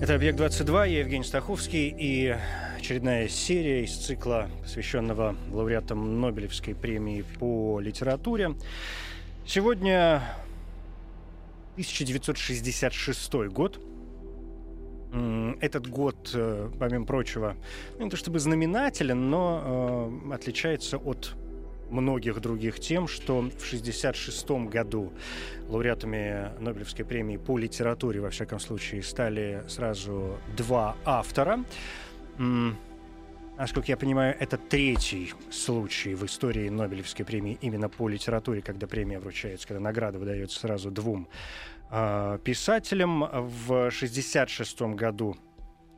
Это «Объект-22», я Евгений Стаховский, и очередная серия из цикла, посвященного лауреатам Нобелевской премии по литературе. Сегодня 1966 год. Этот год, э, помимо прочего, ну, не то чтобы знаменателен, но э, отличается от многих других тем, что в 1966 году лауреатами Нобелевской премии по литературе, во всяком случае, стали сразу два автора. Насколько я понимаю, это третий случай в истории Нобелевской премии именно по литературе, когда премия вручается, когда награда выдается сразу двум э, писателям. В 1966 году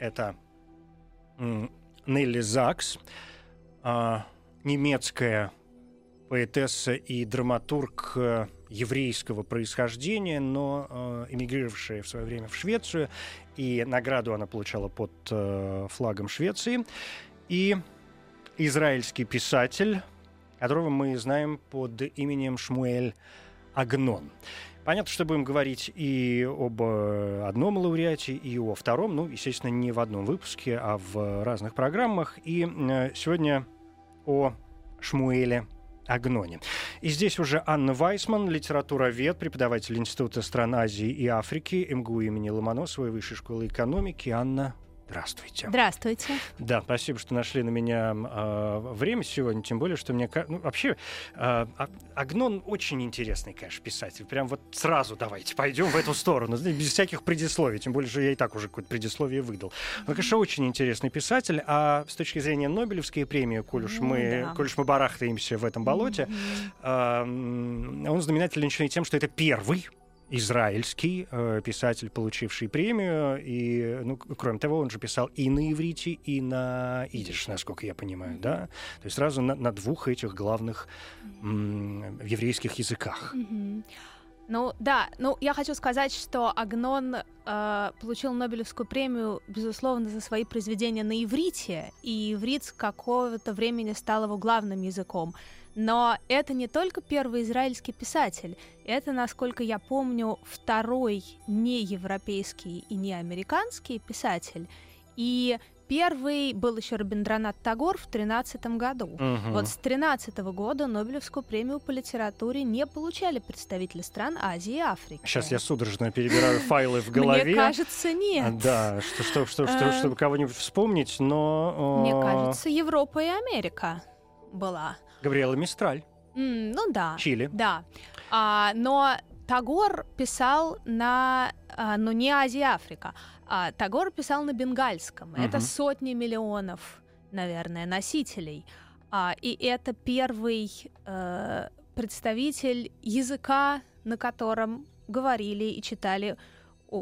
это м, Нелли Закс, а, немецкая поэтесса и драматург э, еврейского происхождения, но э, эмигрировавшая в свое время в Швецию, и награду она получала под э, флагом Швеции. И израильский писатель, которого мы знаем под именем Шмуэль Агнон. Понятно, что будем говорить и об одном лауреате, и о втором. Ну, естественно, не в одном выпуске, а в разных программах. И сегодня о Шмуэле Агноне. И здесь уже Анна Вайсман, литературовед, преподаватель Института стран Азии и Африки МГУ имени Ломоносова и Высшей школы экономики. Анна, здравствуйте. Здравствуйте. Да, спасибо, что нашли на меня э, время сегодня, тем более, что мне... Ну, вообще, э, Агнон очень интересный, конечно, писатель. Прям вот сразу давайте пойдем в эту сторону, без всяких предисловий, тем более, что я и так уже какое-то предисловие выдал. Он, конечно, очень интересный писатель, а с точки зрения Нобелевской премии, коль уж, Ну, мы, да. коль уж мы барахтаемся в этом болоте, э, он знаменателен еще и тем, что это первый израильский э, писатель, получивший премию. И, ну, кроме того, он же писал и на иврите, и на идиш, насколько я понимаю, да? То есть сразу на, на двух этих главных м, еврейских языках. Мгм. Ну да, ну я хочу сказать, что Агнон э, получил Нобелевскую премию, безусловно, за свои произведения на иврите, и иврит с какого-то времени стал его главным языком. Но это не только первый израильский писатель, это, насколько я помню, второй неевропейский и не американский писатель. И первый был еще Рабиндранат Тагор в 13 году. Мгм. Вот с 13 года Нобелевскую премию по литературе не получали представители стран Азии и Африки. Сейчас я судорожно перебираю файлы в голове. Мне кажется, А, нет. Да, что, что, что, что- Э, чтобы кого-нибудь вспомнить, но... Мне кажется, Европа и Америка была. Габриэла Мистраль, М, ну да. Чили. Да. А, но Тагор писал на, а, ну не Азия и Африка, а Тагор писал на бенгальском. Это Мгм. сотни миллионов, наверное, носителей. А, и это первый э, представитель языка, на котором говорили и читали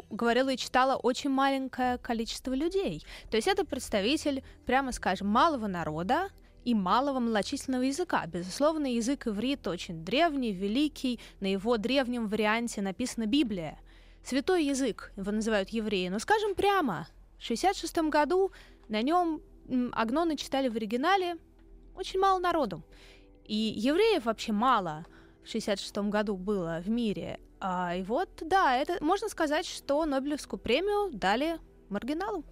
говорила и читала очень маленькое количество людей. То есть это представитель, прямо скажем, малого народа, и малого малочисленного языка. Безусловно, язык иврит очень древний, великий, на его древнем варианте написана Библия. Святой язык его называют евреи. Но скажем прямо, в 66 году на нем агноны читали в оригинале очень мало народу. И евреев вообще мало в 66 году было в мире. А, и вот, да, это можно сказать, что Нобелевскую премию дали маргиналу.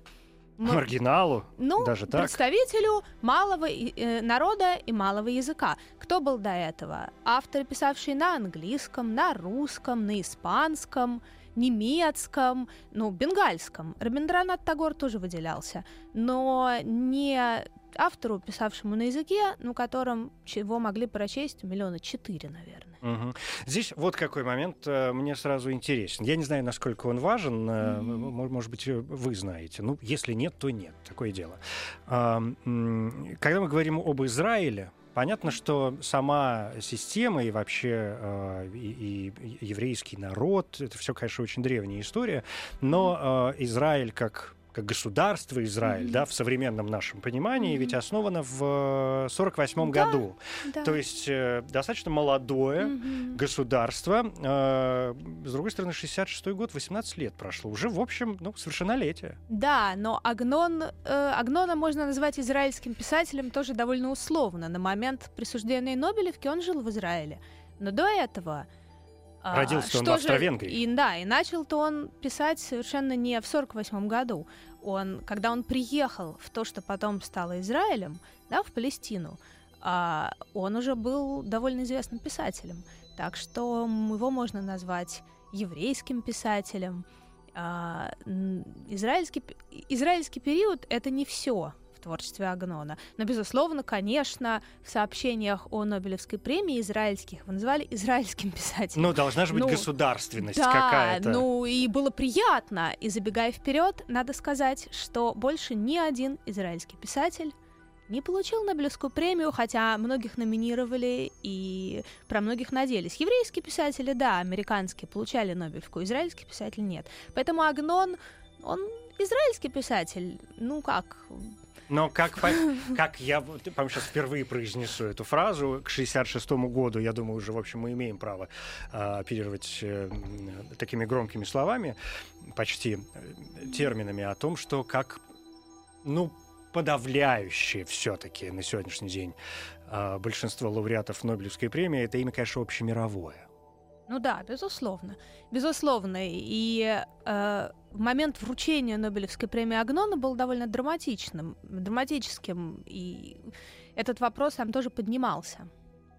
М- Маргиналу, ну, даже так. представителю малого э, народа и малого языка. Кто был до этого? Авторы, писавшие на английском, на русском, на испанском, немецком, ну, бенгальском. Рабиндранат Тагор тоже выделялся, но не автору, писавшему на языке, ну, которым чего могли прочесть миллиона четыре, наверное. Мгм. Здесь вот какой момент э, мне сразу интересен. Я не знаю, насколько он важен. м- Может быть, э, вы знаете. Ну, если нет, то нет. Такое дело. Когда мы говорим об Израиле, Понятно, что сама система и вообще э, и, и еврейский народ, это все, конечно, очень древняя история, но э, Израиль как как государство Израиль, mm-hmm. да, в современном нашем понимании, mm-hmm. ведь основано в 48 да, году. Да. То есть э, достаточно молодое Мгм. государство. Э, с другой стороны, 66 год, 18 лет прошло. Уже, в общем, ну, совершеннолетие. Да, но Агнон, э, Агнона можно назвать израильским писателем тоже довольно условно. На момент присуждения Нобелевки он жил в Израиле. Но до этого... а, Родился он в что же- Австро-Венгрии. И, да, и начал-то он писать совершенно не в 48 году. Он, когда он приехал в то, что потом стало Израилем, да, в Палестину, а, он уже был довольно известным писателем. Так что его можно назвать еврейским писателем. А, израильский, израильский период — это не все в творчестве Агнона. Но, безусловно, конечно, в сообщениях о Нобелевской премии израильских его называли израильским писателем. Ну, должна же быть Ну, государственность Да, какая-то. ну и было приятно. И забегая вперед, надо сказать, что больше ни один израильский писатель не получил Нобелевскую премию, хотя многих номинировали и про многих надеялись. Еврейские писатели, да, американские получали Нобелевскую, израильский писатель нет. Поэтому Агнон, он израильский писатель, ну как, Но как, по- как я, по-моему, сейчас впервые произнесу эту фразу, к 66 году, я думаю, уже, в общем, мы имеем право а, оперировать э, такими громкими словами, почти э, терминами о том, что как, ну, подавляющее все-таки на сегодняшний день а, большинство лауреатов Нобелевской премии, это имя, конечно, общемировое. Ну да, безусловно. Безусловно. И э, момент вручения Нобелевской премии Агнона был довольно драматичным, драматическим. И этот вопрос там тоже поднимался.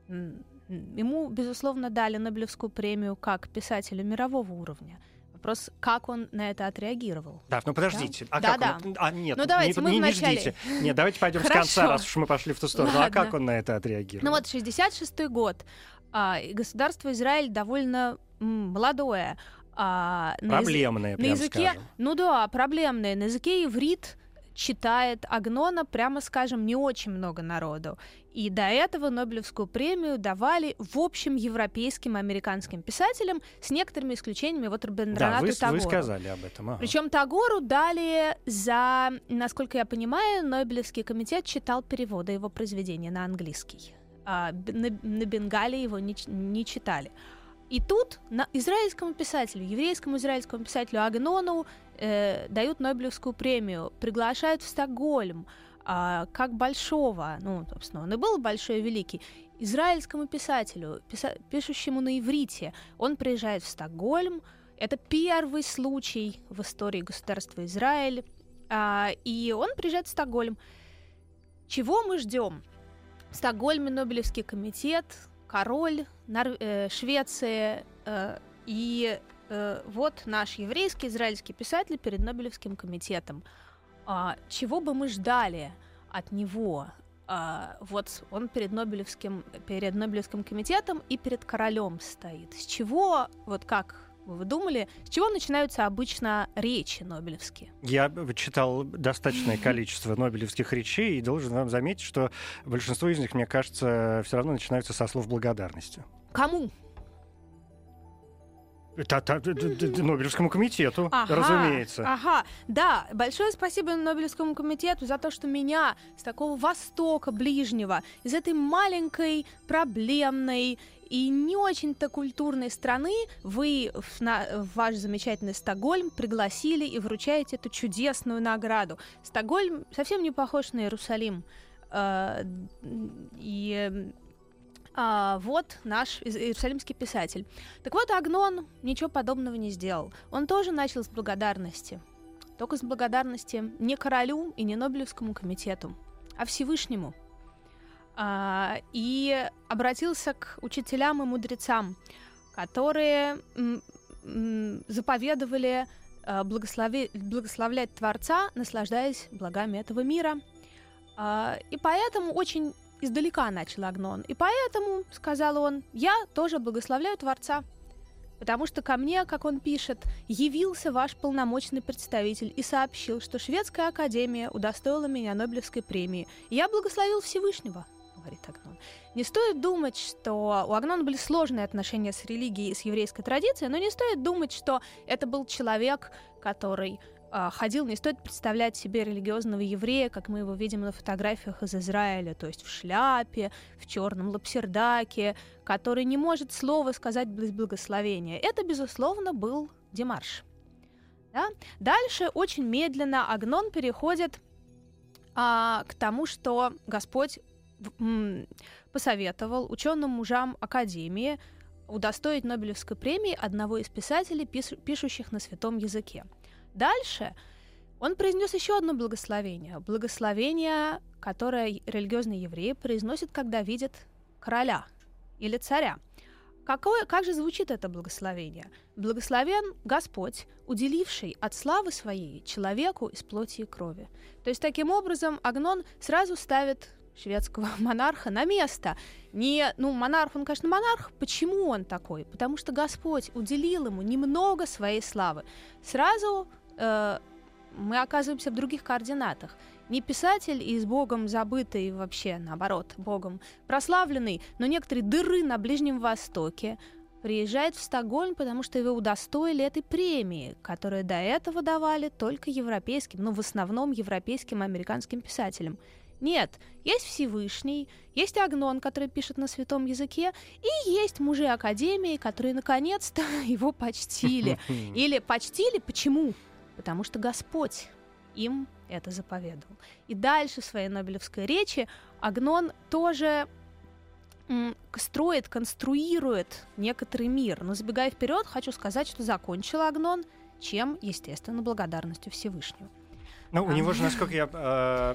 Ему, безусловно, дали Нобелевскую премию как писателю мирового уровня. Вопрос, как он на это отреагировал. Да, ну подождите. А Да, как да. он? А, нет, Ну, давайте, не, мы не, не вначале. ждите. Нет, давайте пойдем с конца, раз уж мы пошли в ту сторону. А Ладно. как он на это отреагировал? Ну вот 66 год. А, и государство Израиль довольно молодое. а, на язы- Проблемное, на прям языке, скажем. ну да, проблемные. На языке иврит читает Агнона, прямо скажем, не очень много народу. И до этого Нобелевскую премию давали в общем европейским и американским писателям с некоторыми исключениями вот Да, Рабиндранату вы, Тагору. вы сказали об этом. ага. Причем Тагору дали за, насколько я понимаю, Нобелевский комитет читал переводы его произведения на английский. А на, на Бенгале его не, не читали. И тут на израильскому писателю, еврейскому израильскому писателю Агнону э, дают Нобелевскую премию, приглашают в Стокгольм, а, как большого, ну, собственно, он и был большой и великий, израильскому писателю, писа- пишущему на иврите, он приезжает в Стокгольм, это первый случай в истории государства Израиль, а, и он приезжает в Стокгольм. Чего мы ждем? В Стокгольме Нобелевский комитет, король, Нор- э, Швеция э, и э, вот наш еврейский израильский писатель перед Нобелевским комитетом. А, чего бы мы ждали от него? А, вот он перед Нобелевским, перед Нобелевским комитетом и перед королем стоит. С чего, вот как вы думали, с чего начинаются обычно речи Нобелевские? Я читал достаточное количество нобелевских речей и должен вам заметить, что большинство из них, мне кажется, все равно начинаются со слов благодарности. Кому? Это Нобелевскому комитету, Ага, разумеется. Ага, да, большое спасибо Нобелевскому комитету за то, что меня с такого востока ближнего, из этой маленькой, проблемной и не очень-то культурной страны вы в, на- в ваш замечательный Стокгольм пригласили и вручаете эту чудесную награду. Стокгольм совсем не похож на Иерусалим. Э, И а, вот наш иерусалимский писатель. Так вот, Агнон ничего подобного не сделал. Он тоже начал с благодарности. Только с благодарности не королю и не Нобелевскому комитету, а Всевышнему. А, и обратился к учителям и мудрецам, которые заповедовали а, благослови- благословлять Творца, наслаждаясь благами этого мира. А, и поэтому очень издалека начал Агнон. И поэтому, сказал он, я тоже благословляю Творца. Потому что ко мне, как он пишет, явился ваш полномочный представитель и сообщил, что Шведская академия удостоила меня Нобелевской премии. Я благословил Всевышнего. Говорит Агнон. Не стоит думать, что у Агнона были сложные отношения с религией и с еврейской традицией, но не стоит думать, что это был человек, который а, ходил, не стоит представлять себе религиозного еврея, как мы его видим на фотографиях из Израиля, то есть в шляпе, в черном лапсердаке, который не может слова сказать без благословения. Это, безусловно, был Демарш. Да? Дальше очень медленно Агнон переходит а, к тому, что Господь посоветовал ученым мужам Академии удостоить Нобелевской премии одного из писателей, пис- пишущих на святом языке. Дальше он произнес еще одно благословение. Благословение, которое религиозные евреи произносят, когда видят короля или царя. Какое, как же звучит это благословение? Благословен Господь, уделивший от славы своей человеку из плоти и крови. То есть таким образом Агнон сразу ставит шведского монарха на место. Не, ну, монарх, он, конечно, монарх. Почему он такой? Потому что Господь уделил ему немного своей славы. Сразу э, мы оказываемся в других координатах. Не писатель из Богом забытый вообще, наоборот, Богом прославленный, но некоторые дыры на Ближнем Востоке приезжает в Стокгольм, потому что его удостоили этой премии, которую до этого давали только европейским, ну, в основном европейским и американским писателям. Нет, есть Всевышний, есть Агнон, который пишет на святом языке, и есть мужи Академии, которые наконец-то его почтили. Или почтили почему? Потому что Господь им это заповедовал. И дальше в своей Нобелевской речи Агнон тоже строит, конструирует некоторый мир. Но забегая вперед, хочу сказать, что закончил Агнон чем, естественно, благодарностью Всевышнего. Ну, у него же, насколько я... Э,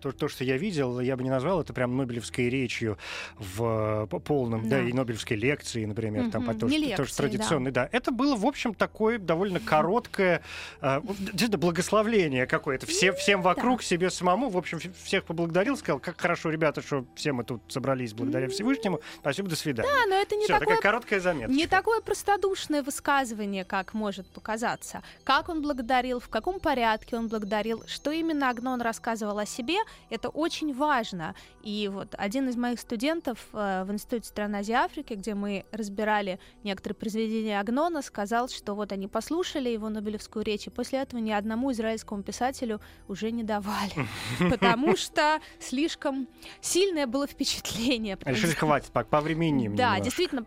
то, то, что я видел, я бы не назвал это прям Нобелевской речью в полном, да, да и Нобелевской лекции, например, там, тоже, лекции, тоже традиционный, да. Это было, в общем, такое довольно короткое, действительно, благословление какое-то. Все, всем вокруг, себе самому, в общем, всех поблагодарил, сказал, как хорошо, ребята, что все мы тут собрались благодаря Всевышнему. Спасибо, до свидания. Да, но это не Всё, такое... такая короткая заметка. Не такое простодушное высказывание, как может показаться. Как он благодарил, в каком порядке он благодарил, говорил, что именно Агнон рассказывал о себе, это очень важно. И вот один из моих студентов э, в Институте стран Азии Африки, где мы разбирали некоторые произведения Агнона, сказал, что вот они послушали его Нобелевскую речь, и после этого ни одному израильскому писателю уже не давали, потому что слишком сильное было впечатление. Решили, хватит, по времени. Да, действительно,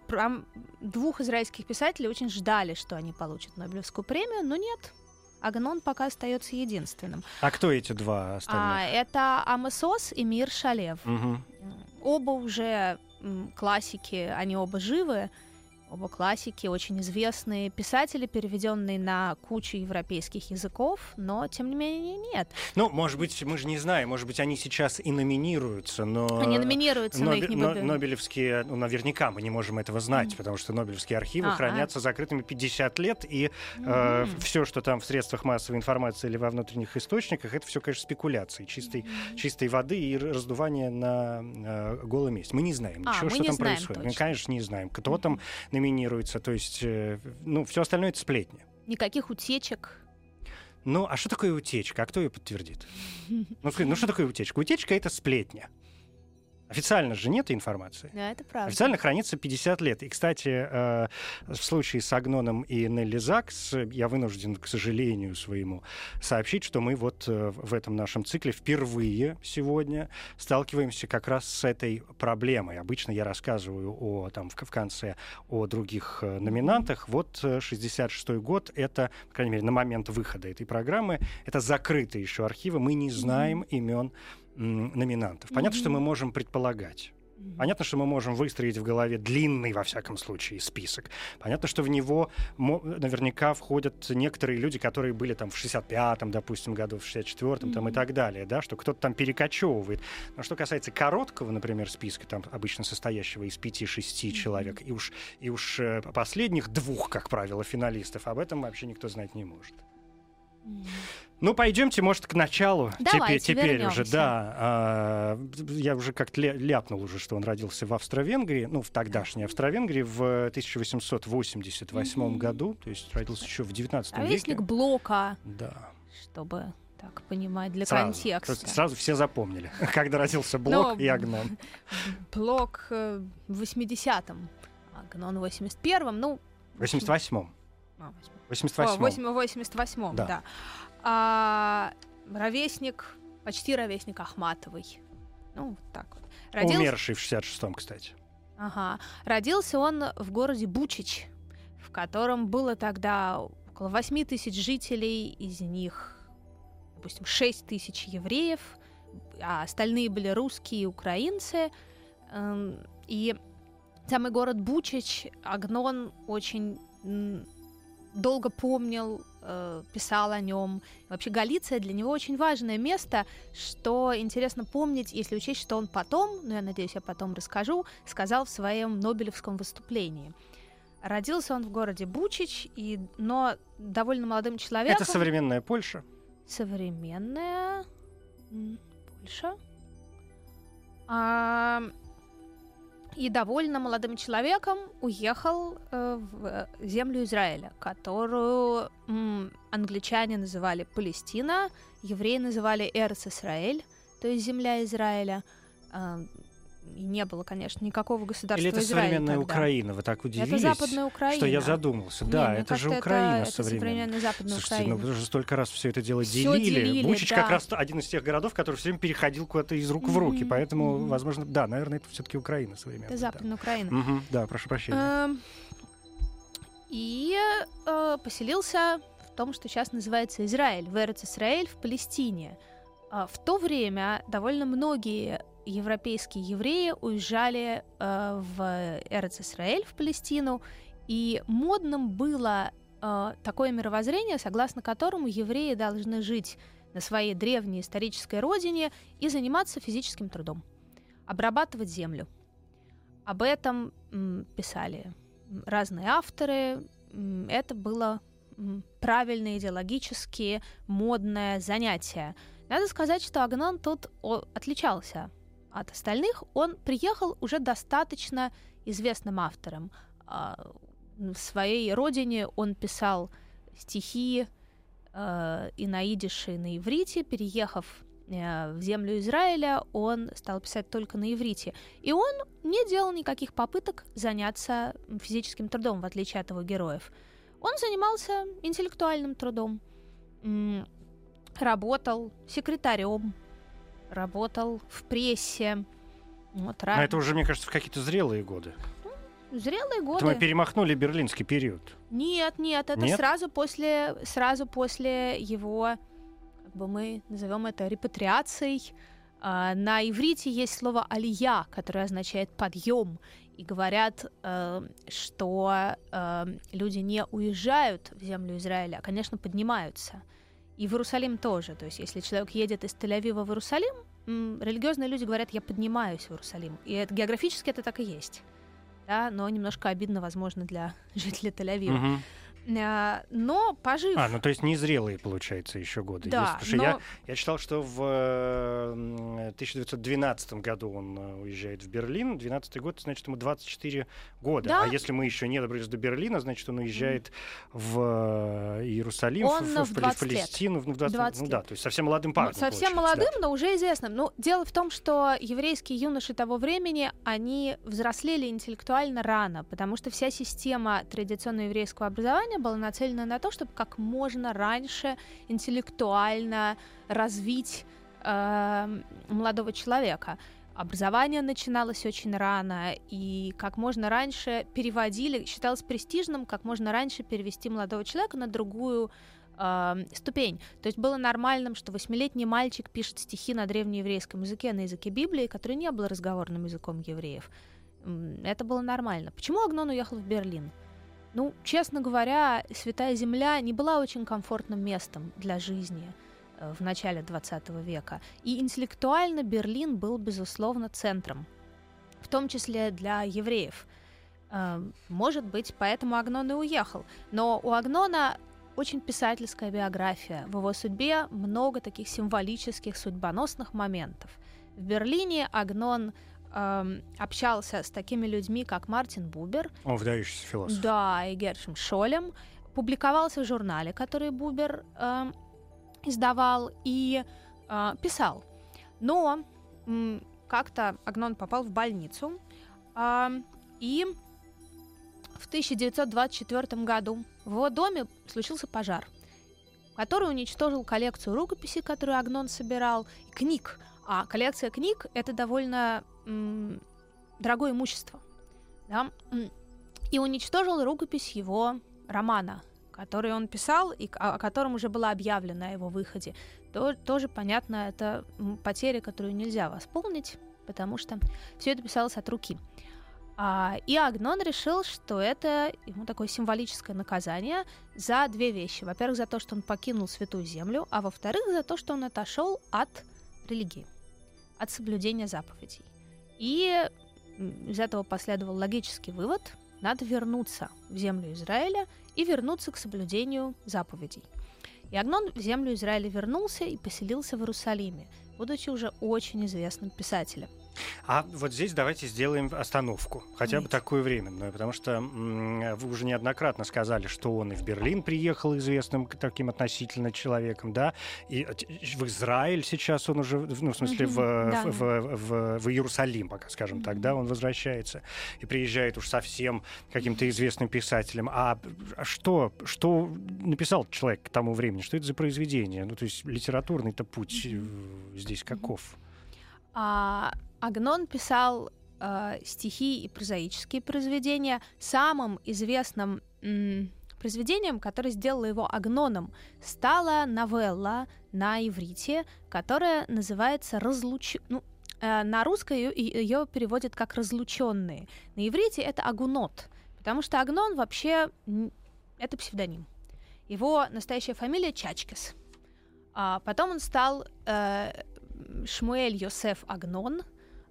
двух израильских писателей очень ждали, что они получат Нобелевскую премию, но нет, Агнон пока остается единственным. А кто эти два остальных? А, это Амесос и Мир Шалев. Угу. Оба уже классики, они оба живы. Оба классики, очень известные писатели, переведенные на кучу европейских языков, но тем не менее нет. Ну, может быть, мы же не знаем, может быть, они сейчас и номинируются, но... Они номинируются, но, но их не но, Нобелевские, ну, наверняка мы не можем этого знать, mm. потому что Нобелевские архивы а, хранятся а. закрытыми 50 лет, и mm. э, все, что там в средствах массовой информации или во внутренних источниках, это все, конечно, спекуляции, чистой, mm. чистой воды и раздувание на э, голом месте. Мы не знаем а, ничего, что там происходит. Точно. Мы, конечно, не знаем, кто mm. там номинируется. То есть, э, ну, все остальное это сплетни. Никаких утечек. Ну, а что такое утечка? А кто ее подтвердит? Ну, скажи, ну что такое утечка? Утечка это сплетня. Официально же нет информации. Да, это правда. Официально хранится 50 лет. И, кстати, э, в случае с Агноном и Нелли Закс я вынужден, к сожалению своему, сообщить, что мы вот э, в этом нашем цикле впервые сегодня сталкиваемся как раз с этой проблемой. Обычно я рассказываю о, там, в, в конце о других э, номинантах. Вот 66-й год — это, по крайней мере, на момент выхода этой программы, это закрытые еще архивы. Мы не знаем имен номинантов. Понятно, mm-hmm. что мы можем предполагать. Понятно, что мы можем выстроить в голове длинный, во всяком случае, список. Понятно, что в него наверняка входят некоторые люди, которые были там в 65-м, допустим, году, в 64-м mm-hmm. там, и так далее, да, что кто-то там перекочевывает. Но что касается короткого, например, списка, там обычно состоящего из 5-6 mm-hmm. человек, и уж, и уж э, последних двух, как правило, финалистов, об этом вообще никто знать не может. Ну, пойдемте, может, к началу. Давайте, теперь теперь уже, да. А, я уже как-то ляпнул уже, что он родился в Австро-Венгрии, ну, в тогдашней Австро-Венгрии в 1888 mm-hmm. году, то есть родился еще в 19 а веке. Блока. Да. Чтобы так понимать, для Сразу. контекста. Сразу все запомнили, когда родился Блок Ну, и Агнон. Блок э, в 80-м, Агнон в 81-м, ну... В 88-м. А, В О, 88-м. 8 88-м, Да. да. А, ровесник, почти ровесник Ахматовой. Ну, вот так вот. Родился, Умерший в 66-м, кстати. ага. Родился он в городе Бучич, в котором было тогда около 8 тысяч жителей, из них, допустим, 6 тысяч евреев, а остальные были русские и украинцы. Эм, И самый город Бучич Агнон очень долго помнил, э, писал о нем. Вообще Галиция для него очень важное место, что интересно помнить, если учесть, что он потом, ну я надеюсь, я потом расскажу, сказал в своем Нобелевском выступлении. Родился он в городе Бучич, и, но довольно молодым человеком. Это современная Польша. Современная Польша. А, и довольно молодым человеком уехал э, в землю Израиля, которую англичане называли Палестина, евреи называли Эрц Исраэль, то есть земля Израиля. А, и не было, конечно, никакого государства Или это Израиль современная тогда. Украина? Вы так удивились, Это Западная Украина. что я задумался. Не, Да, это же Украина это, современная. современная Западная Слушайте, Украина. ну вы же столько раз все это дело Всё делили. делили, Бучич да. как раз один из тех городов, который все время переходил куда-то из рук в руки. Поэтому, мгм. возможно, да, наверное, это все-таки Украина современная. Это да. Западная Украина. Мгм, Да, прошу прощения. Эм, И э, поселился в том, что сейчас называется Израиль, в Эрец Израиль, в Палестине. А В то время довольно многие европейские евреи уезжали э, в Эрец Израиль, в Палестину, и модным было э, такое мировоззрение, согласно которому евреи должны жить на своей древней исторической родине и заниматься физическим трудом, обрабатывать землю. Об этом писали разные авторы. Это было правильное идеологически модное занятие. Надо сказать, что Агнон тут отличался от остальных. Он приехал уже достаточно известным автором. А, В своей родине он писал стихи э, и на идише, и на иврите. Переехав э, в землю Израиля, он стал писать только на иврите. И он не делал никаких попыток заняться физическим трудом, в отличие от его героев. Он занимался интеллектуальным трудом, работал секретарем, работал в прессе. Вот, Но ра- это уже, мне кажется, в какие-то зрелые годы. Зрелые Это годы. мы перемахнули берлинский период. Нет, нет, это Нет? сразу после, сразу после его, как бы мы назовем это репатриацией. А, на иврите есть слово алия, которое означает подъем, и говорят, э, что э, люди не уезжают в землю Израиля, а, конечно, поднимаются. И в Иерусалим тоже. То есть, если человек едет из Тель-Авива в Иерусалим, религиозные люди говорят, я поднимаюсь в Иерусалим. И это, географически это так и есть. Да, но немножко обидно, возможно, для жителей Тель-Авива. Мгм. А, но пожив... А, ну то есть незрелые, получается, еще годы. да, есть. Но... я, я читал, что в э, м, 1912 году он э, уезжает в Берлин. 12 год, значит, ему 24 года. Да. А если мы еще не добрались до Берлина, значит, он уезжает в э, Иерусалим, Он в, в в, 20 лет. Палестину. в 20, 20 ну да, лет. то есть совсем молодым Ну, парнем. совсем получается, молодым, но уже известным. Ну, дело в том, что еврейские юноши того времени, они взрослели интеллектуально рано, потому что вся система традиционного еврейского образования была нацелена на то, чтобы как можно раньше интеллектуально развить э, молодого человека. Образование начиналось очень рано, и как можно раньше переводили, считалось престижным, как можно раньше перевести молодого человека на другую э, ступень. То есть было нормальным, что восьмилетний мальчик пишет стихи на древнееврейском языке, на языке Библии, который не был разговорным языком евреев. Это было нормально. Почему Агнон уехал в Берлин? Ну, честно говоря, Святая Земля не была очень комфортным местом для жизни э, в начале 20 века. И интеллектуально Берлин был, безусловно, центром, в том числе для евреев. Э, Может быть, поэтому Агнон и уехал. Но у Агнона очень писательская биография. В его судьбе много таких символических, судьбоносных моментов. В Берлине Агнон эм, общался с такими людьми, как Мартин Бубер, Он выдающийся философ. да, и Гершем Шолем. Публиковался в журнале, который Бубер эм, издавал и э, писал. Но м, как-то Агнон попал в больницу, э, и в 1924 году в его доме случился пожар, который уничтожил коллекцию рукописей, которую Агнон собирал, и книг. А коллекция книг — это довольно дорогое имущество. Да? И уничтожил рукопись его романа, который он писал и о котором уже было объявлено о его выходе. То, тоже понятно, это потеря, которую нельзя восполнить, потому что все это писалось от руки. А, и Агнон решил, что это ему такое символическое наказание за две вещи. Во-первых, за то, что он покинул Святую Землю, а во-вторых, за то, что он отошел от религии, от соблюдения заповедей. И из этого последовал логический вывод – надо вернуться в землю Израиля и вернуться к соблюдению заповедей. И Агнон в землю Израиля вернулся и поселился в Иерусалиме, будучи уже очень известным писателем. А вот здесь давайте сделаем остановку, хотя бы такую временную, потому что вы уже неоднократно сказали, что он и в Берлин приехал известным таким относительно человеком, да, и в Израиль сейчас он уже, ну, в смысле, в, да. в, в, в, в Иерусалим, пока, скажем так, да, он возвращается и приезжает уж совсем каким-то известным писателем. А, а что, что написал человек к тому времени? Что это за произведение? Ну, то есть литературный-то путь э, здесь каков? А, Агнон писал э, стихи и прозаические произведения. Самым известным м, произведением, которое сделало его Агноном, стала новелла на иврите, которая называется «Разлуч...» ну, э, На русском ее, переводят как «разлученные». На иврите это «агунот», потому что Агнон вообще это псевдоним. Его настоящая фамилия Чачкес. А потом он стал э, Шмуэль Йосеф Агнон.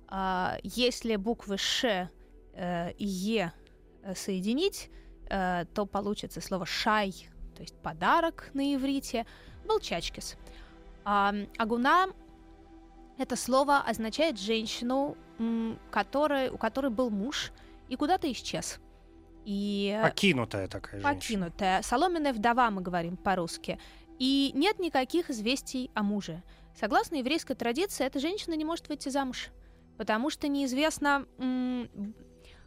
А, если буквы Ш э, и Е э, соединить, э, то получится слово «шай», то есть подарок на иврите, был чачкис. А, агуна — это слово означает женщину, которой, у которой был муж и куда-то исчез. И... Покинутая такая женщина. Покинутая. Соломенная вдова, мы говорим по-русски. И нет никаких известий о муже. Согласно еврейской традиции, эта женщина не может выйти замуж, потому что неизвестно,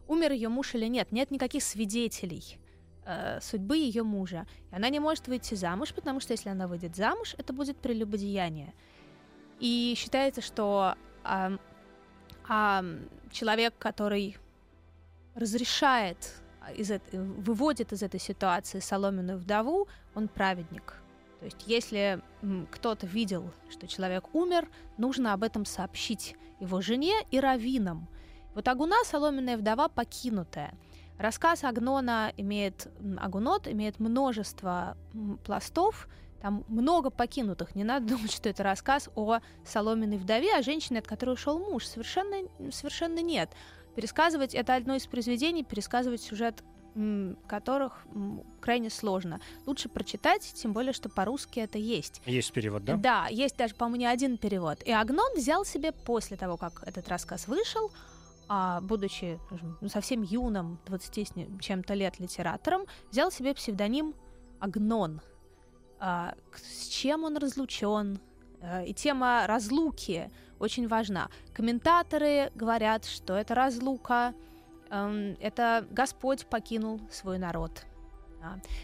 умер ее муж или нет, нет никаких свидетелей э, судьбы ее мужа. И она не может выйти замуж, потому что если она выйдет замуж, это будет прелюбодеяние. И считается, что э, э, человек, который разрешает, из, выводит из этой ситуации соломенную вдову, он праведник. То есть если кто-то видел, что человек умер, нужно об этом сообщить его жене и раввинам. Вот Агуна, соломенная вдова, покинутая. Рассказ Агнона имеет, Агунот имеет множество пластов, там много покинутых. Не надо думать, что это рассказ о соломенной вдове, о женщине, от которой ушел муж. Совершенно, совершенно нет. Пересказывать это одно из произведений, пересказывать сюжет которых крайне сложно. Лучше прочитать, тем более, что по-русски это есть. Есть перевод, да? Да, есть даже, по-моему, не один перевод. И Агнон взял себе после того, как этот рассказ вышел, а, будучи ну, совсем юным, 20 с чем-то лет литератором, взял себе псевдоним Агнон. А, с чем он разлучен? А, и тема разлуки очень важна. Комментаторы говорят, что это разлука это Господь покинул свой народ.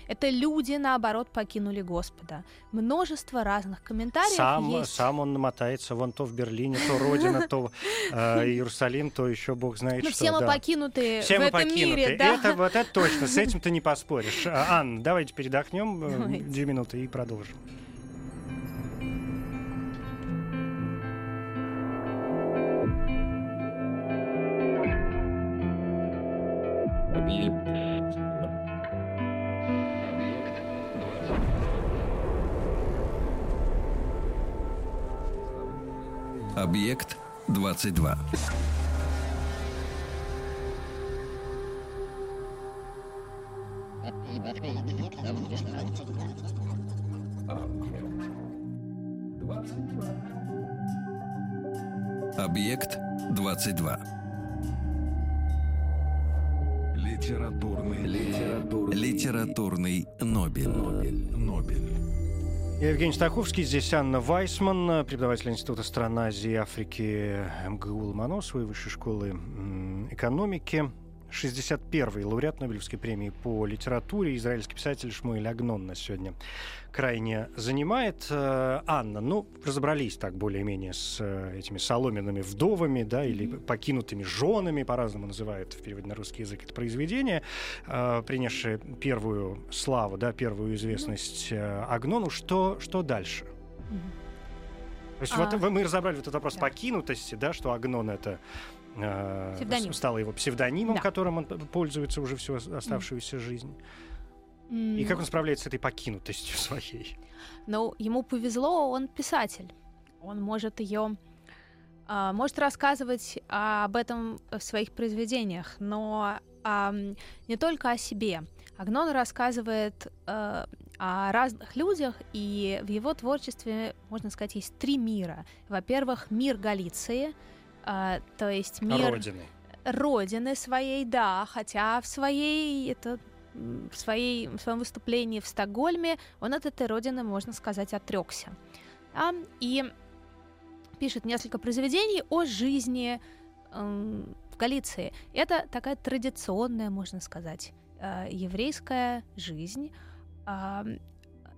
Это люди, наоборот, покинули Господа. Множество разных комментариев сам, есть. Сам он намотается вон то в Берлине, то Родина, то э, Иерусалим, то еще Бог знает ну, что. Все мы да. покинуты все в мы этом покинуты. мире. Да? Это, вот это точно, с этим ты не поспоришь. А, Анна, давайте передохнем э, две минуты и продолжим. Объект 22. Объект 22. Литературный Нобель. Нобель. Нобель. Я Евгений Стаховский, здесь Анна Вайсман, преподаватель Института стран Азии и Африки МГУ Ломоносовой, Высшей школы экономики. 61-й лауреат Нобелевской премии по литературе, израильский писатель Шмуэль Агнон нас сегодня крайне занимает. Э, Анна, ну, разобрались так более-менее с э, этими соломенными вдовами, да, или покинутыми женами, по-разному называют в переводе на русский язык это произведение, э, принесшее первую славу, да, первую известность Агнону. Что, что дальше? То есть а... вот мы разобрали вот этот вопрос да. покинутости, да, что Агнон это э, Псевдоним. стало его псевдонимом, да. которым он пользуется уже всю оставшуюся mm. жизнь. Mm. И как он справляется с этой покинутостью своей? Ну, ему повезло, он писатель. Он может ее э, может рассказывать об этом в своих произведениях, но э, не только о себе. Агнон рассказывает э, о разных людях, и в его творчестве, можно сказать, есть три мира. Во-первых, мир Галиции — а, то есть мир... Родины. Родины своей, да, хотя в своей, это, в, своей, в своем выступлении в Стокгольме он от этой родины, можно сказать, отрекся. Да? И пишет несколько произведений о жизни э, в Галиции. Это такая традиционная, можно сказать, э, еврейская жизнь. Э,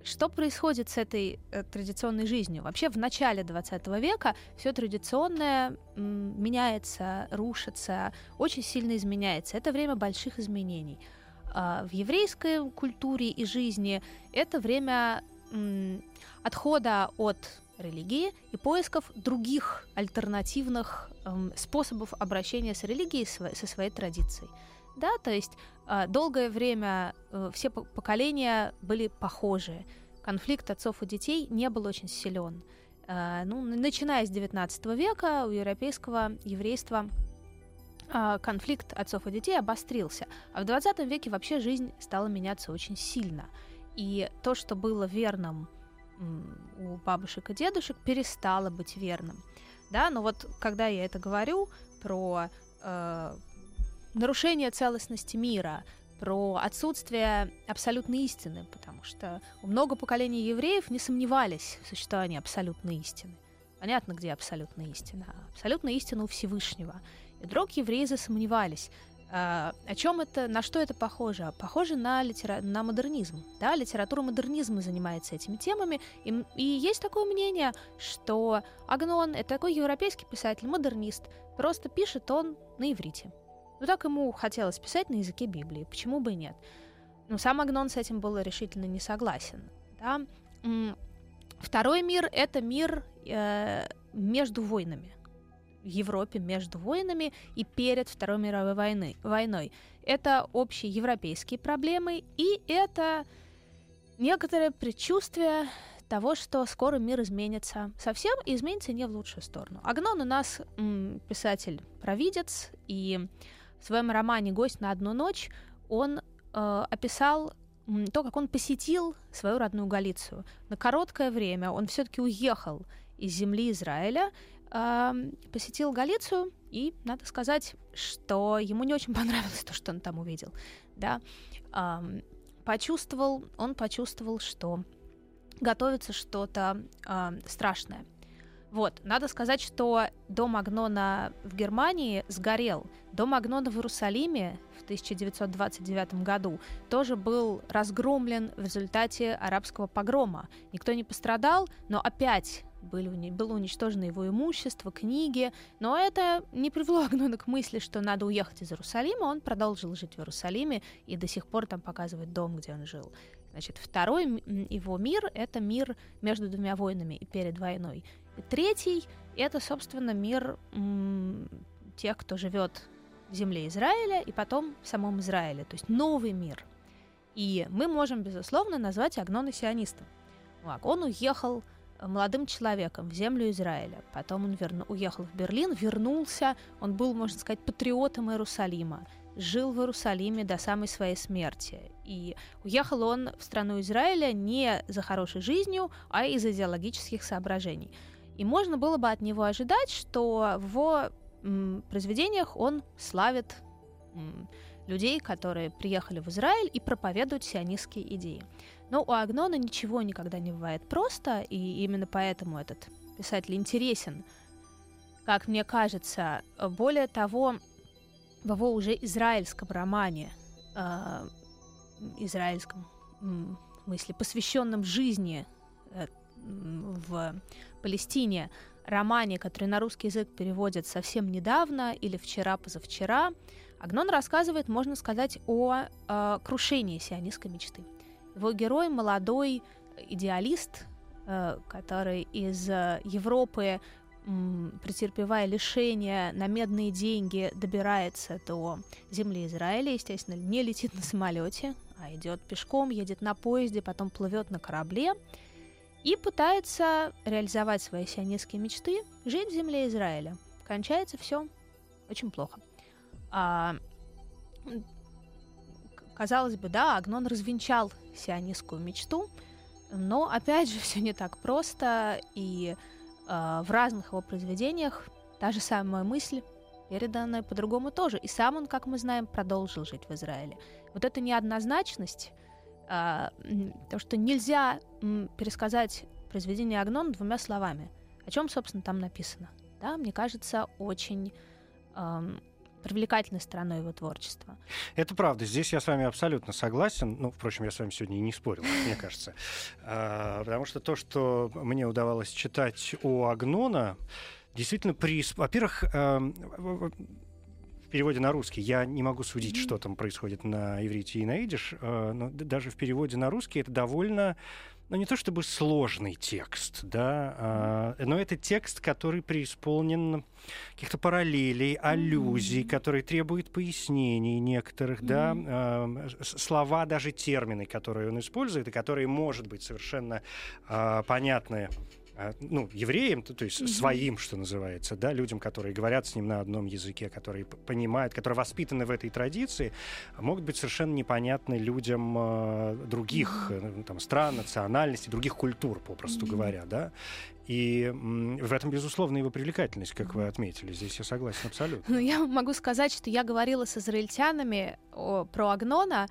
что происходит с этой э, традиционной жизнью? Вообще в начале 20 века все традиционное м, меняется, рушится, очень сильно изменяется. Это время больших изменений. А в еврейской культуре и жизни это время м, отхода от религии и поисков других альтернативных эм, способов обращения с религией, со своей традицией. Да, то есть э, долгое время э, все поколения были похожи. Конфликт отцов и детей не был очень силен. Э, ну, начиная с XIX века у европейского еврейства э, конфликт отцов и детей обострился. А в 20 веке вообще жизнь стала меняться очень сильно. И то, что было верным у бабушек и дедушек, перестало быть верным. Да, но вот когда я это говорю про э, нарушение целостности мира, про отсутствие абсолютной истины, потому что много поколений евреев не сомневались в существовании абсолютной истины. Понятно, где абсолютная истина. Абсолютная истина у Всевышнего. И вдруг евреи засомневались. А, о чем это, на что это похоже? Похоже на, литера... на модернизм. Да? Литература модернизма занимается этими темами. И, и есть такое мнение, что Агнон — это такой европейский писатель, модернист. Просто пишет он на иврите. Ну так ему хотелось писать на языке Библии, почему бы и нет. Но сам Агнон с этим был решительно не согласен. Да? Второй мир — это мир э, между войнами. В Европе между войнами и перед Второй мировой войны, войной. Это общие европейские проблемы, и это некоторое предчувствие того, что скоро мир изменится совсем, и изменится не в лучшую сторону. Агнон у нас м, писатель-провидец, и в своем романе «Гость на одну ночь» он э, описал то, как он посетил свою родную Галицию. На короткое время он все-таки уехал из земли Израиля, э, посетил Галицию, и надо сказать, что ему не очень понравилось то, что он там увидел. Да? Э, почувствовал, он почувствовал, что готовится что-то э, страшное. Вот, надо сказать, что дом Агнона в Германии сгорел. Дом Агнона в Иерусалиме в 1929 году тоже был разгромлен в результате арабского погрома. Никто не пострадал, но опять были, было уничтожено его имущество, книги, но это не привело Агнона к мысли, что надо уехать из Иерусалима. Он продолжил жить в Иерусалиме и до сих пор там показывает дом, где он жил. Значит, второй его мир — это мир между двумя войнами и перед войной. Третий — это, собственно, мир тех, кто живет в земле Израиля и потом в самом Израиле, то есть новый мир. И мы можем, безусловно, назвать Агнона сионистом. Он уехал э, молодым человеком в землю Израиля. Потом он верну, уехал в Берлин, вернулся. Он был, можно сказать, патриотом Иерусалима. Жил в Иерусалиме до самой своей смерти. И уехал он в страну Израиля не за хорошей жизнью, а из идеологических соображений. И можно было бы от него ожидать, что в его произведениях он славит людей, которые приехали в Израиль и проповедуют сионистские идеи. Но у Агнона ничего никогда не бывает просто, и именно поэтому этот писатель интересен, как мне кажется. Более того, в его уже израильском романе, э, израильском в смысле, посвященном жизни э, в Палестине, романе, который на русский язык переводят совсем недавно или вчера-позавчера, Агнон рассказывает, можно сказать, о э, крушении сионистской мечты. Его герой молодой идеалист, э, который из э, Европы, претерпевая лишения на медные деньги, добирается до земли Израиля, естественно, не летит на самолете, а идет пешком, едет на поезде, потом плывет на корабле и пытается реализовать свои сионистские мечты, жить в земле Израиля. Кончается все очень плохо. А, казалось бы, да, Агнон развенчал сионистскую мечту, но опять же все не так просто, и э, в разных его произведениях та же самая мысль переданная по-другому тоже. И сам он, как мы знаем, продолжил жить в Израиле. Вот эта неоднозначность, то, что нельзя пересказать произведение Агнон двумя словами. О чем, собственно, там написано? Да, мне кажется, очень привлекательной стороной его творчества. Это правда. Здесь я с вами абсолютно согласен. Ну, впрочем, я с вами сегодня и не спорил, мне кажется. А, потому что то, что мне удавалось читать у Агнона, действительно, при... во-первых, в переводе на русский я не могу судить, mm-hmm. что там происходит на иврите и на идиш, э, но даже в переводе на русский это довольно ну, не то чтобы сложный текст, да, а, но это текст, который преисполнен каких-то параллелей, аллюзий, mm-hmm. который требует пояснений некоторых, mm-hmm. да, а, слова, даже термины, которые он использует, и которые, может быть, совершенно а, понятны а, ну, евреям, то, то есть mm-hmm. своим, что называется, да, людям, которые говорят с ним на одном языке, которые понимают, которые воспитаны в этой традиции, могут быть совершенно непонятны людям э, других mm-hmm. там, стран, национальностей, других культур, попросту mm-hmm. говоря, да. И в этом, безусловно, его привлекательность, как вы отметили. Здесь я согласен абсолютно. Ну, я могу сказать, что я говорила с израильтянами о, про Агнона,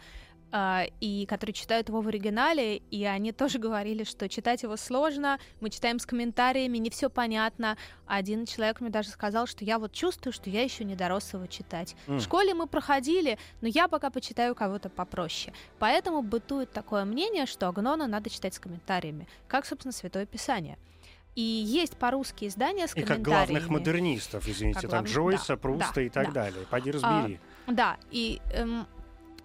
и которые читают его в оригинале, и они тоже говорили, что читать его сложно, мы читаем с комментариями, не все понятно. Один человек мне даже сказал, что я вот чувствую, что я еще не дорос его читать. Mm. В школе мы проходили, но я пока почитаю кого-то попроще. Поэтому бытует такое мнение, что Агнона надо читать с комментариями, как, собственно, Святое Писание. И есть по-русски издания с и комментариями. И как главных модернистов, извините, как там глав... Джойса, да, Пруста да, и так да. далее. Пойди разбери. А, да, и эм,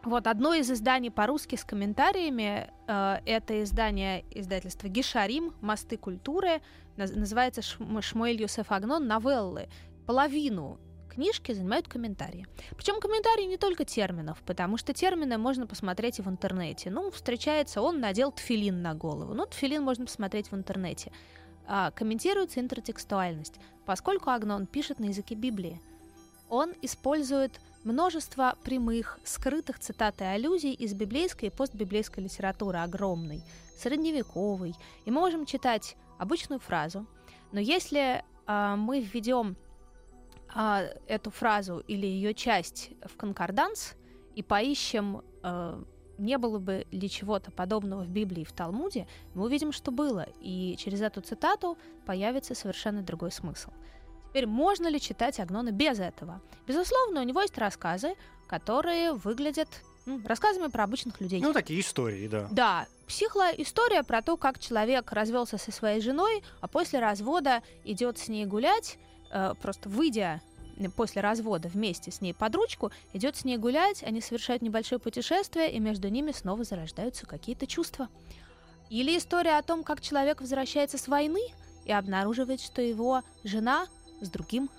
вот одно из изданий по-русски с комментариями э, это издание издательства Гишарим «Мосты культуры», называется Шмуэль Юсеф Агнон «Новеллы». Половину книжки занимают комментарии. Причем комментарии не только терминов, потому что термины можно посмотреть и в интернете. Ну, встречается, он надел тфилин на голову. Ну, тфилин можно посмотреть в интернете. А, комментируется интертекстуальность, поскольку Агнон пишет на языке Библии. Он использует Множество прямых, скрытых цитат и аллюзий из библейской и постбиблейской литературы огромной, средневековой. И мы можем читать обычную фразу, но если э, мы введем э, эту фразу или ее часть в конкорданс и поищем, э, не было бы ли чего-то подобного в Библии и в Талмуде, мы увидим, что было, и через эту цитату появится совершенно другой смысл. Теперь, можно ли читать Агнона без этого? Безусловно, у него есть рассказы, которые выглядят ну, рассказами про обычных людей. Ну, такие истории, да. Да. Психлоистория про то, как человек развелся со своей женой, а после развода идет с ней гулять, э, просто выйдя после развода вместе с ней под ручку, идет с ней гулять, они совершают небольшое путешествие, и между ними снова зарождаются какие-то чувства. Или история о том, как человек возвращается с войны и обнаруживает, что его жена с другим.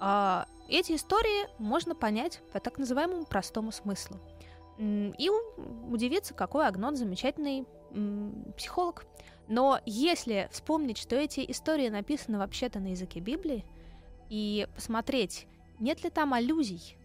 А эти истории можно понять по так называемому простому смыслу. И удивиться, какой Агнон замечательный психолог. Но если вспомнить, что эти истории написаны вообще-то на языке Библии, и посмотреть, нет ли там аллюзий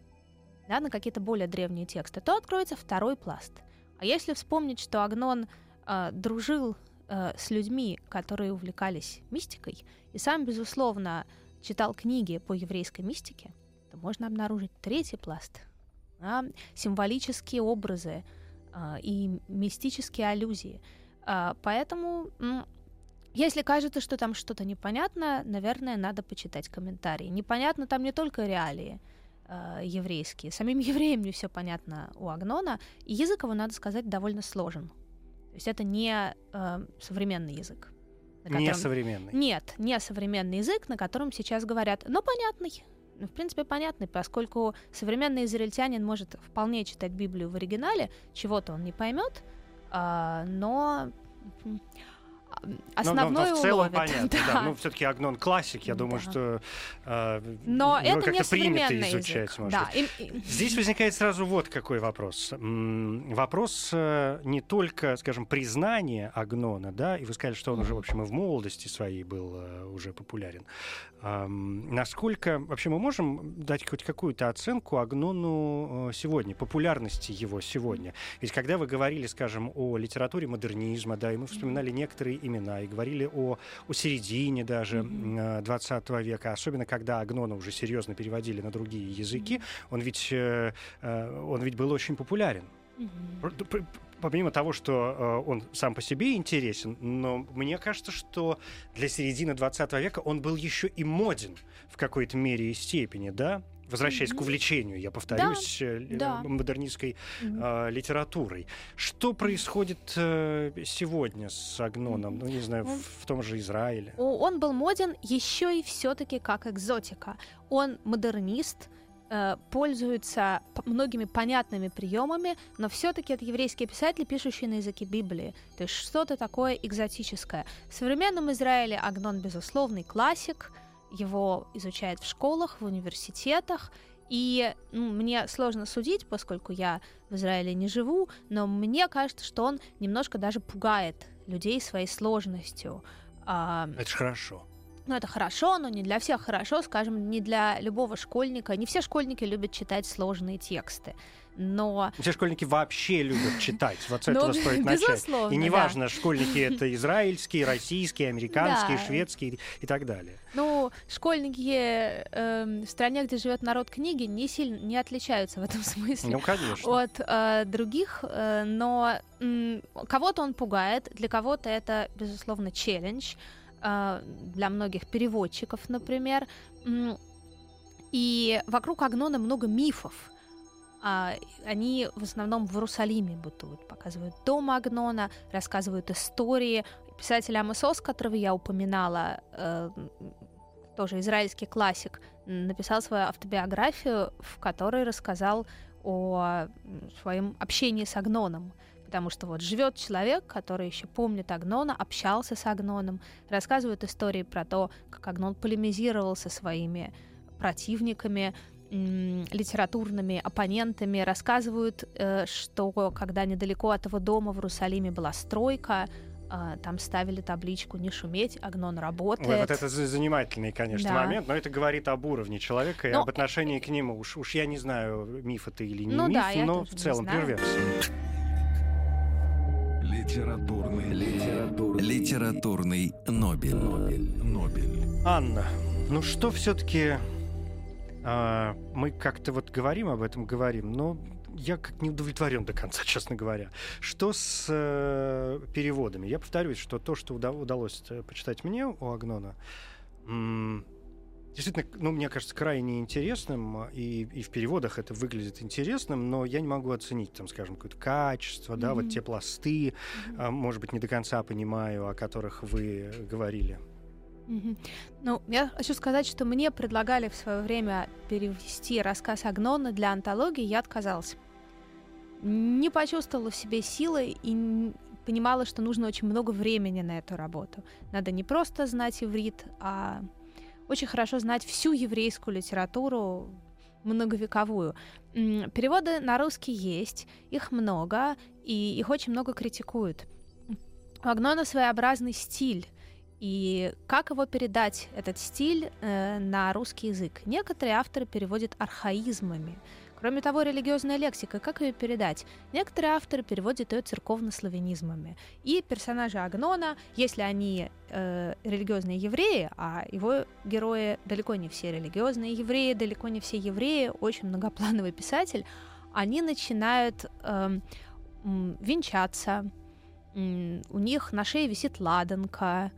да, на какие-то более древние тексты, то откроется второй пласт. А если вспомнить, что Агнон э, дружил э, с людьми, которые увлекались мистикой, и сам, безусловно, читал книги по еврейской мистике, то можно обнаружить третий пласт да, символические образы а, и мистические аллюзии. А, поэтому, если кажется, что там что-то непонятно, наверное, надо почитать комментарии. Непонятно там не только реалии а, еврейские. Самим евреям не все понятно у Агнона, и язык его, надо сказать, довольно сложен. То есть это не э, современный язык. На Не котором- современный. Нет, не современный язык, на котором сейчас говорят, но понятный. Ну, в принципе, понятный, поскольку современный израильтянин может вполне читать Библию в оригинале, чего-то он не поймет, а, но м, а, Но- но- основное но, в целом уловит. понятно, да. Да. Ну, все-таки Агнон классик, я думаю, Да. что э, Но его это не принято изучать, язык. может Да, быть. и- Здесь возникает сразу вот какой вопрос. Вопрос э, не только, скажем, признания Агнона, да, и вы сказали, что он уже, в общем, и в молодости своей был э, уже популярен. Насколько вообще мы можем дать хоть какую-то оценку Агнону э, сегодня, популярности его сегодня? Ведь когда вы говорили, скажем, о литературе модернизма, да, и мы вспоминали некоторые имена, и говорили о, о середине даже Мгм. 20 века, особенно когда Агнона уже серьезно переводили на другие языки, он ведь, э, э, он ведь был очень популярен. Помимо того, что э, он сам по себе интересен, но мне кажется, что для середины 20 века он был еще и моден в какой-то мере и степени, да? Возвращаясь к Мгм. увлечению, я повторюсь, э, л- да. модернистской э, литературой. Что происходит э, сегодня с Агноном? Ну, не знаю, Ну, в, в том же Израиле. Он был моден еще и все-таки как экзотика. Он модернист, э, пользуется п- многими понятными приемами, но все-таки это еврейские писатели, пишущие на языке Библии. То есть что-то такое экзотическое. В современном Израиле Агнон, безусловный классик, его изучают в школах, в университетах, и ну, мне сложно судить, поскольку я в Израиле не живу, но мне кажется, что он немножко даже пугает людей своей сложностью. А, Это же хорошо. Ну, это хорошо, но не для всех хорошо, скажем, не для любого школьника. Не все школьники любят читать сложные тексты. Но, Все школьники вообще любят читать. Вот с этого стоит начать. И неважно, школьники это израильские, российские, американские, шведские и так далее. ну, школьники эм, в стране, где живет народ книги, не сильно не отличаются в этом смысле. Ну, конечно. от э, других, э, но кого-то он пугает, для кого-то это, безусловно, челлендж, для многих переводчиков, например. И вокруг Агнона много мифов. А, Они в основном в Иерусалиме бытуют, показывают дом Агнона, рассказывают истории. Писатель Амос Оз, которого я упоминала, э, тоже израильский классик, написал свою автобиографию, в которой рассказал о своем общении с Агноном. Потому что вот живет человек, который еще помнит Агнона, общался с Агноном, рассказывает истории про то, как Агнон полемизировал со своими противниками, литературными оппонентами, рассказывают, э, что когда недалеко от его дома в Иерусалиме была стройка, э, там ставили табличку «Не шуметь, Агнон работает». Ой, вот это за- занимательный, конечно, Да. момент, но это говорит об уровне человека и Ну, об отношении к нему. Уж, уж я не знаю, миф это или не Ну миф, да, но в целом знаю. Литературный, литературный, Литературный Нобель. Нобель. Анна, ну что все-таки мы как-то вот говорим об этом, говорим, но я как не удовлетворен до конца, честно говоря. Что с э, переводами? Я повторюсь, что то, что уда- удалось э, почитать мне у Агнона, действительно, ну, мне кажется, крайне интересным, и, и в переводах это выглядит интересным, но я не могу оценить, там, скажем, какое-то качество, да, вот Мгм. те пласты, а, может быть, не до конца понимаю, о которых вы говорили. Мгм. Ну, я хочу сказать, что мне предлагали в свое время перевести рассказ Агнона для антологии, я отказалась. Не почувствовала в себе силы и понимала, что нужно очень много времени на эту работу. Надо не просто знать иврит, а очень хорошо знать всю еврейскую литературу многовековую. Переводы на русский есть, их много, и их очень много критикуют. У Агнона своеобразный стиль, и как его передать, этот стиль, э, на русский язык? Некоторые авторы переводят архаизмами. Кроме того, религиозная лексика, как ее передать? Некоторые авторы переводят ее церковно-славянизмами. И персонажи Агнона, если они э, религиозные евреи, а его герои далеко не все религиозные евреи, далеко не все евреи, очень многоплановый писатель, они начинают э, венчаться, у них на шее висит ладанка,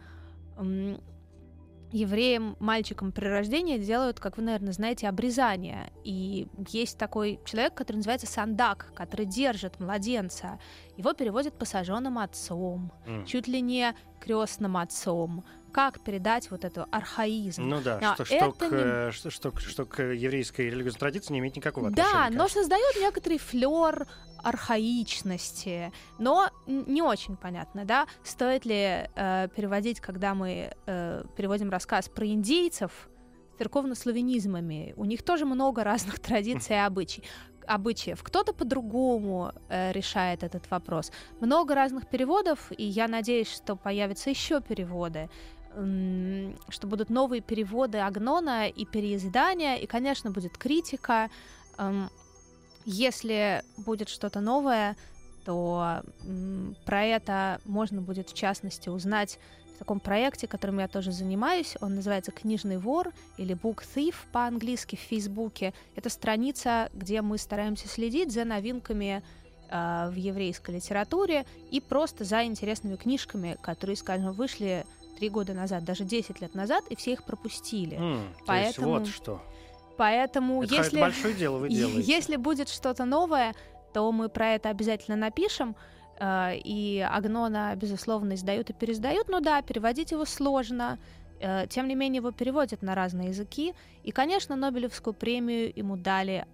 евреям, мальчикам при рождении делают, как вы, наверное, знаете, обрезание. И есть такой человек, который называется сандак, который держит младенца. Его переводят посаженным отцом, mm. чуть ли не крестным отцом как передать вот эту архаизм. Ну да, но что, что, к, не... что, что, что к еврейской религиозной традиции не имеет никакого отношения. Да, но создает некоторый флер архаичности, но не очень понятно, да, стоит ли э, переводить, когда мы э, переводим рассказ про индейцев, церковно-славянизмами. У них тоже много разных традиций и обычаев обычаев. Кто-то по-другому э, решает этот вопрос. Много разных переводов, и я надеюсь, что появятся еще переводы что будут новые переводы Агнона и переиздания, и, конечно, будет критика. Если будет что-то новое, то про это можно будет, в частности, узнать в таком проекте, которым я тоже занимаюсь. Он называется «Книжный вор» или «Book Thief» по-английски в Фейсбуке. Это страница, где мы стараемся следить за новинками э, в еврейской литературе и просто за интересными книжками, которые, скажем, вышли три года назад, даже 10 лет назад, и все их пропустили. Mm, Поэтому... вот что. Поэтому это, если... Большое дело вы делаете. Если будет что-то новое, то мы про это обязательно напишем. Э, и Агнона, безусловно, издают и переиздают. Ну да, переводить его сложно. Э, тем не менее, его переводят на разные языки. И, конечно, Нобелевскую премию ему дали,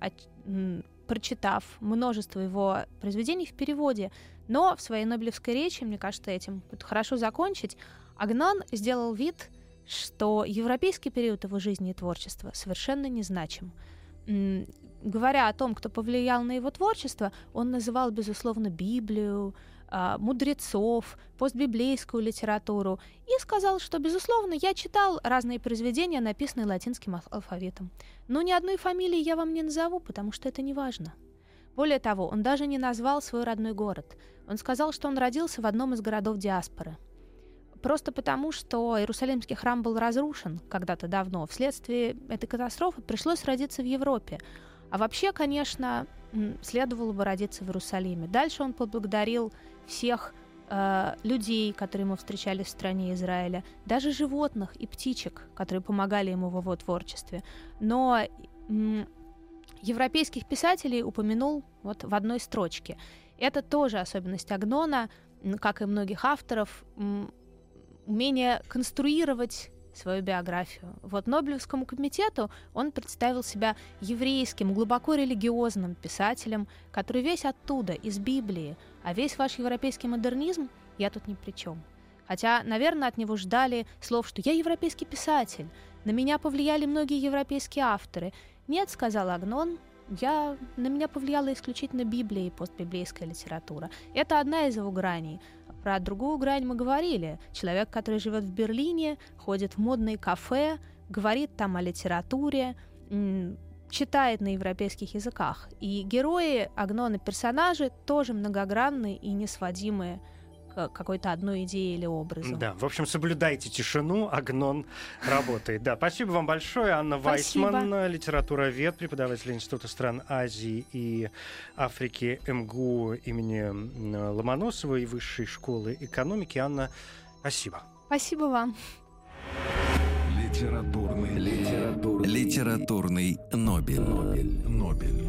прочитав множество его произведений в переводе. Но в своей Нобелевской речи, мне кажется, этим хорошо закончить, Агнон сделал вид, что европейский период его жизни и творчества совершенно незначим. Говоря о том, кто повлиял на его творчество, он называл, безусловно, Библию, мудрецов, постбиблейскую литературу и сказал, что, безусловно, я читал разные произведения, написанные латинским алфавитом. Но ни одной фамилии я вам не назову, потому что это не важно. Более того, он даже не назвал свой родной город. Он сказал, что он родился в одном из городов диаспоры – Просто потому, что Иерусалимский храм был разрушен когда-то давно. Вследствие этой катастрофы пришлось родиться в Европе. А вообще, конечно, следовало бы родиться в Иерусалиме. Дальше он поблагодарил всех э, людей, которые мы встречали в стране Израиля, даже животных и птичек, которые помогали ему в его творчестве. Но э, европейских писателей упомянул вот в одной строчке. Это тоже особенность Агнона, как и многих авторов умение конструировать свою биографию. Вот Нобелевскому комитету он представил себя еврейским, глубоко религиозным писателем, который весь оттуда, из Библии, а весь ваш европейский модернизм я тут ни при чем. Хотя, наверное, от него ждали слов, что я европейский писатель, на меня повлияли многие европейские авторы. Нет, сказал Агнон, я, на меня повлияла исключительно Библия и постбиблейская литература. Это одна из его граней. Про другую грань мы говорили. Человек, который живет в Берлине, ходит в модные кафе, говорит там о литературе, читает на европейских языках. И герои, агноны, персонажи тоже многогранные и несводимые какой-то одной идеи или образу. Да, в общем, соблюдайте тишину, Агнон работает. Да, спасибо вам большое, Анна спасибо. Вайсман, литературовед, преподаватель Института стран Азии и Африки МГУ имени Ломоносова и Высшей школы экономики. Анна, спасибо. Спасибо вам. Литературный, литературный, литературный Нобель. Нобель. Нобель.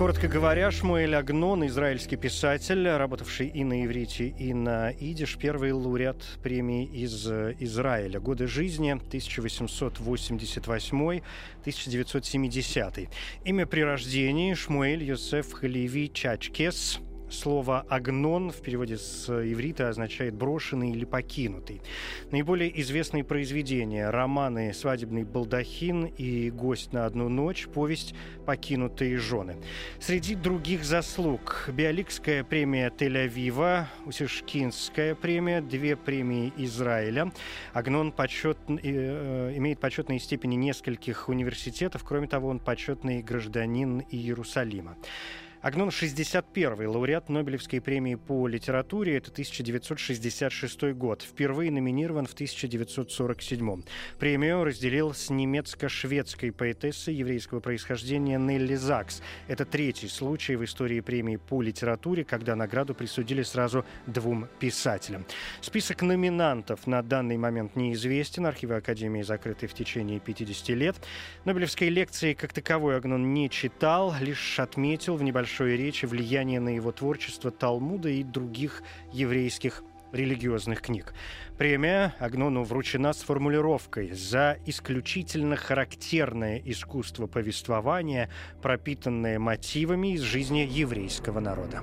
Коротко говоря, Шмуэль Агнон, израильский писатель, работавший и на иврите, и на идиш, первый лауреат премии из Израиля. Годы жизни 1888-1970. Имя при рождении Шмуэль Йосеф Халеви Чачкес – Слово «агнон» в переводе с иврита означает «брошенный» или «покинутый». Наиболее известные произведения – романы «Свадебный балдахин» и «Гость на одну ночь», повесть «Покинутые жены». Среди других заслуг – Биоликская премия Тель-Авива, Усишкинская премия, две премии Израиля. Агнон почет, э, имеет почетные степени нескольких университетов, кроме того, он почетный гражданин Иерусалима. Агнон 61 лауреат Нобелевской премии по литературе. Это 1966 год. Впервые номинирован в 1947. Премию разделил с немецко-шведской поэтессой еврейского происхождения Нелли Закс. Это третий случай в истории премии по литературе, когда награду присудили сразу двум писателям. Список номинантов на данный момент неизвестен. Архивы Академии закрыты в течение 50 лет. Нобелевской лекции как таковой Агнон не читал, лишь отметил в небольшом большой речи влияние на его творчество Талмуда и других еврейских религиозных книг. Премия Агнону вручена с формулировкой «За исключительно характерное искусство повествования, пропитанное мотивами из жизни еврейского народа».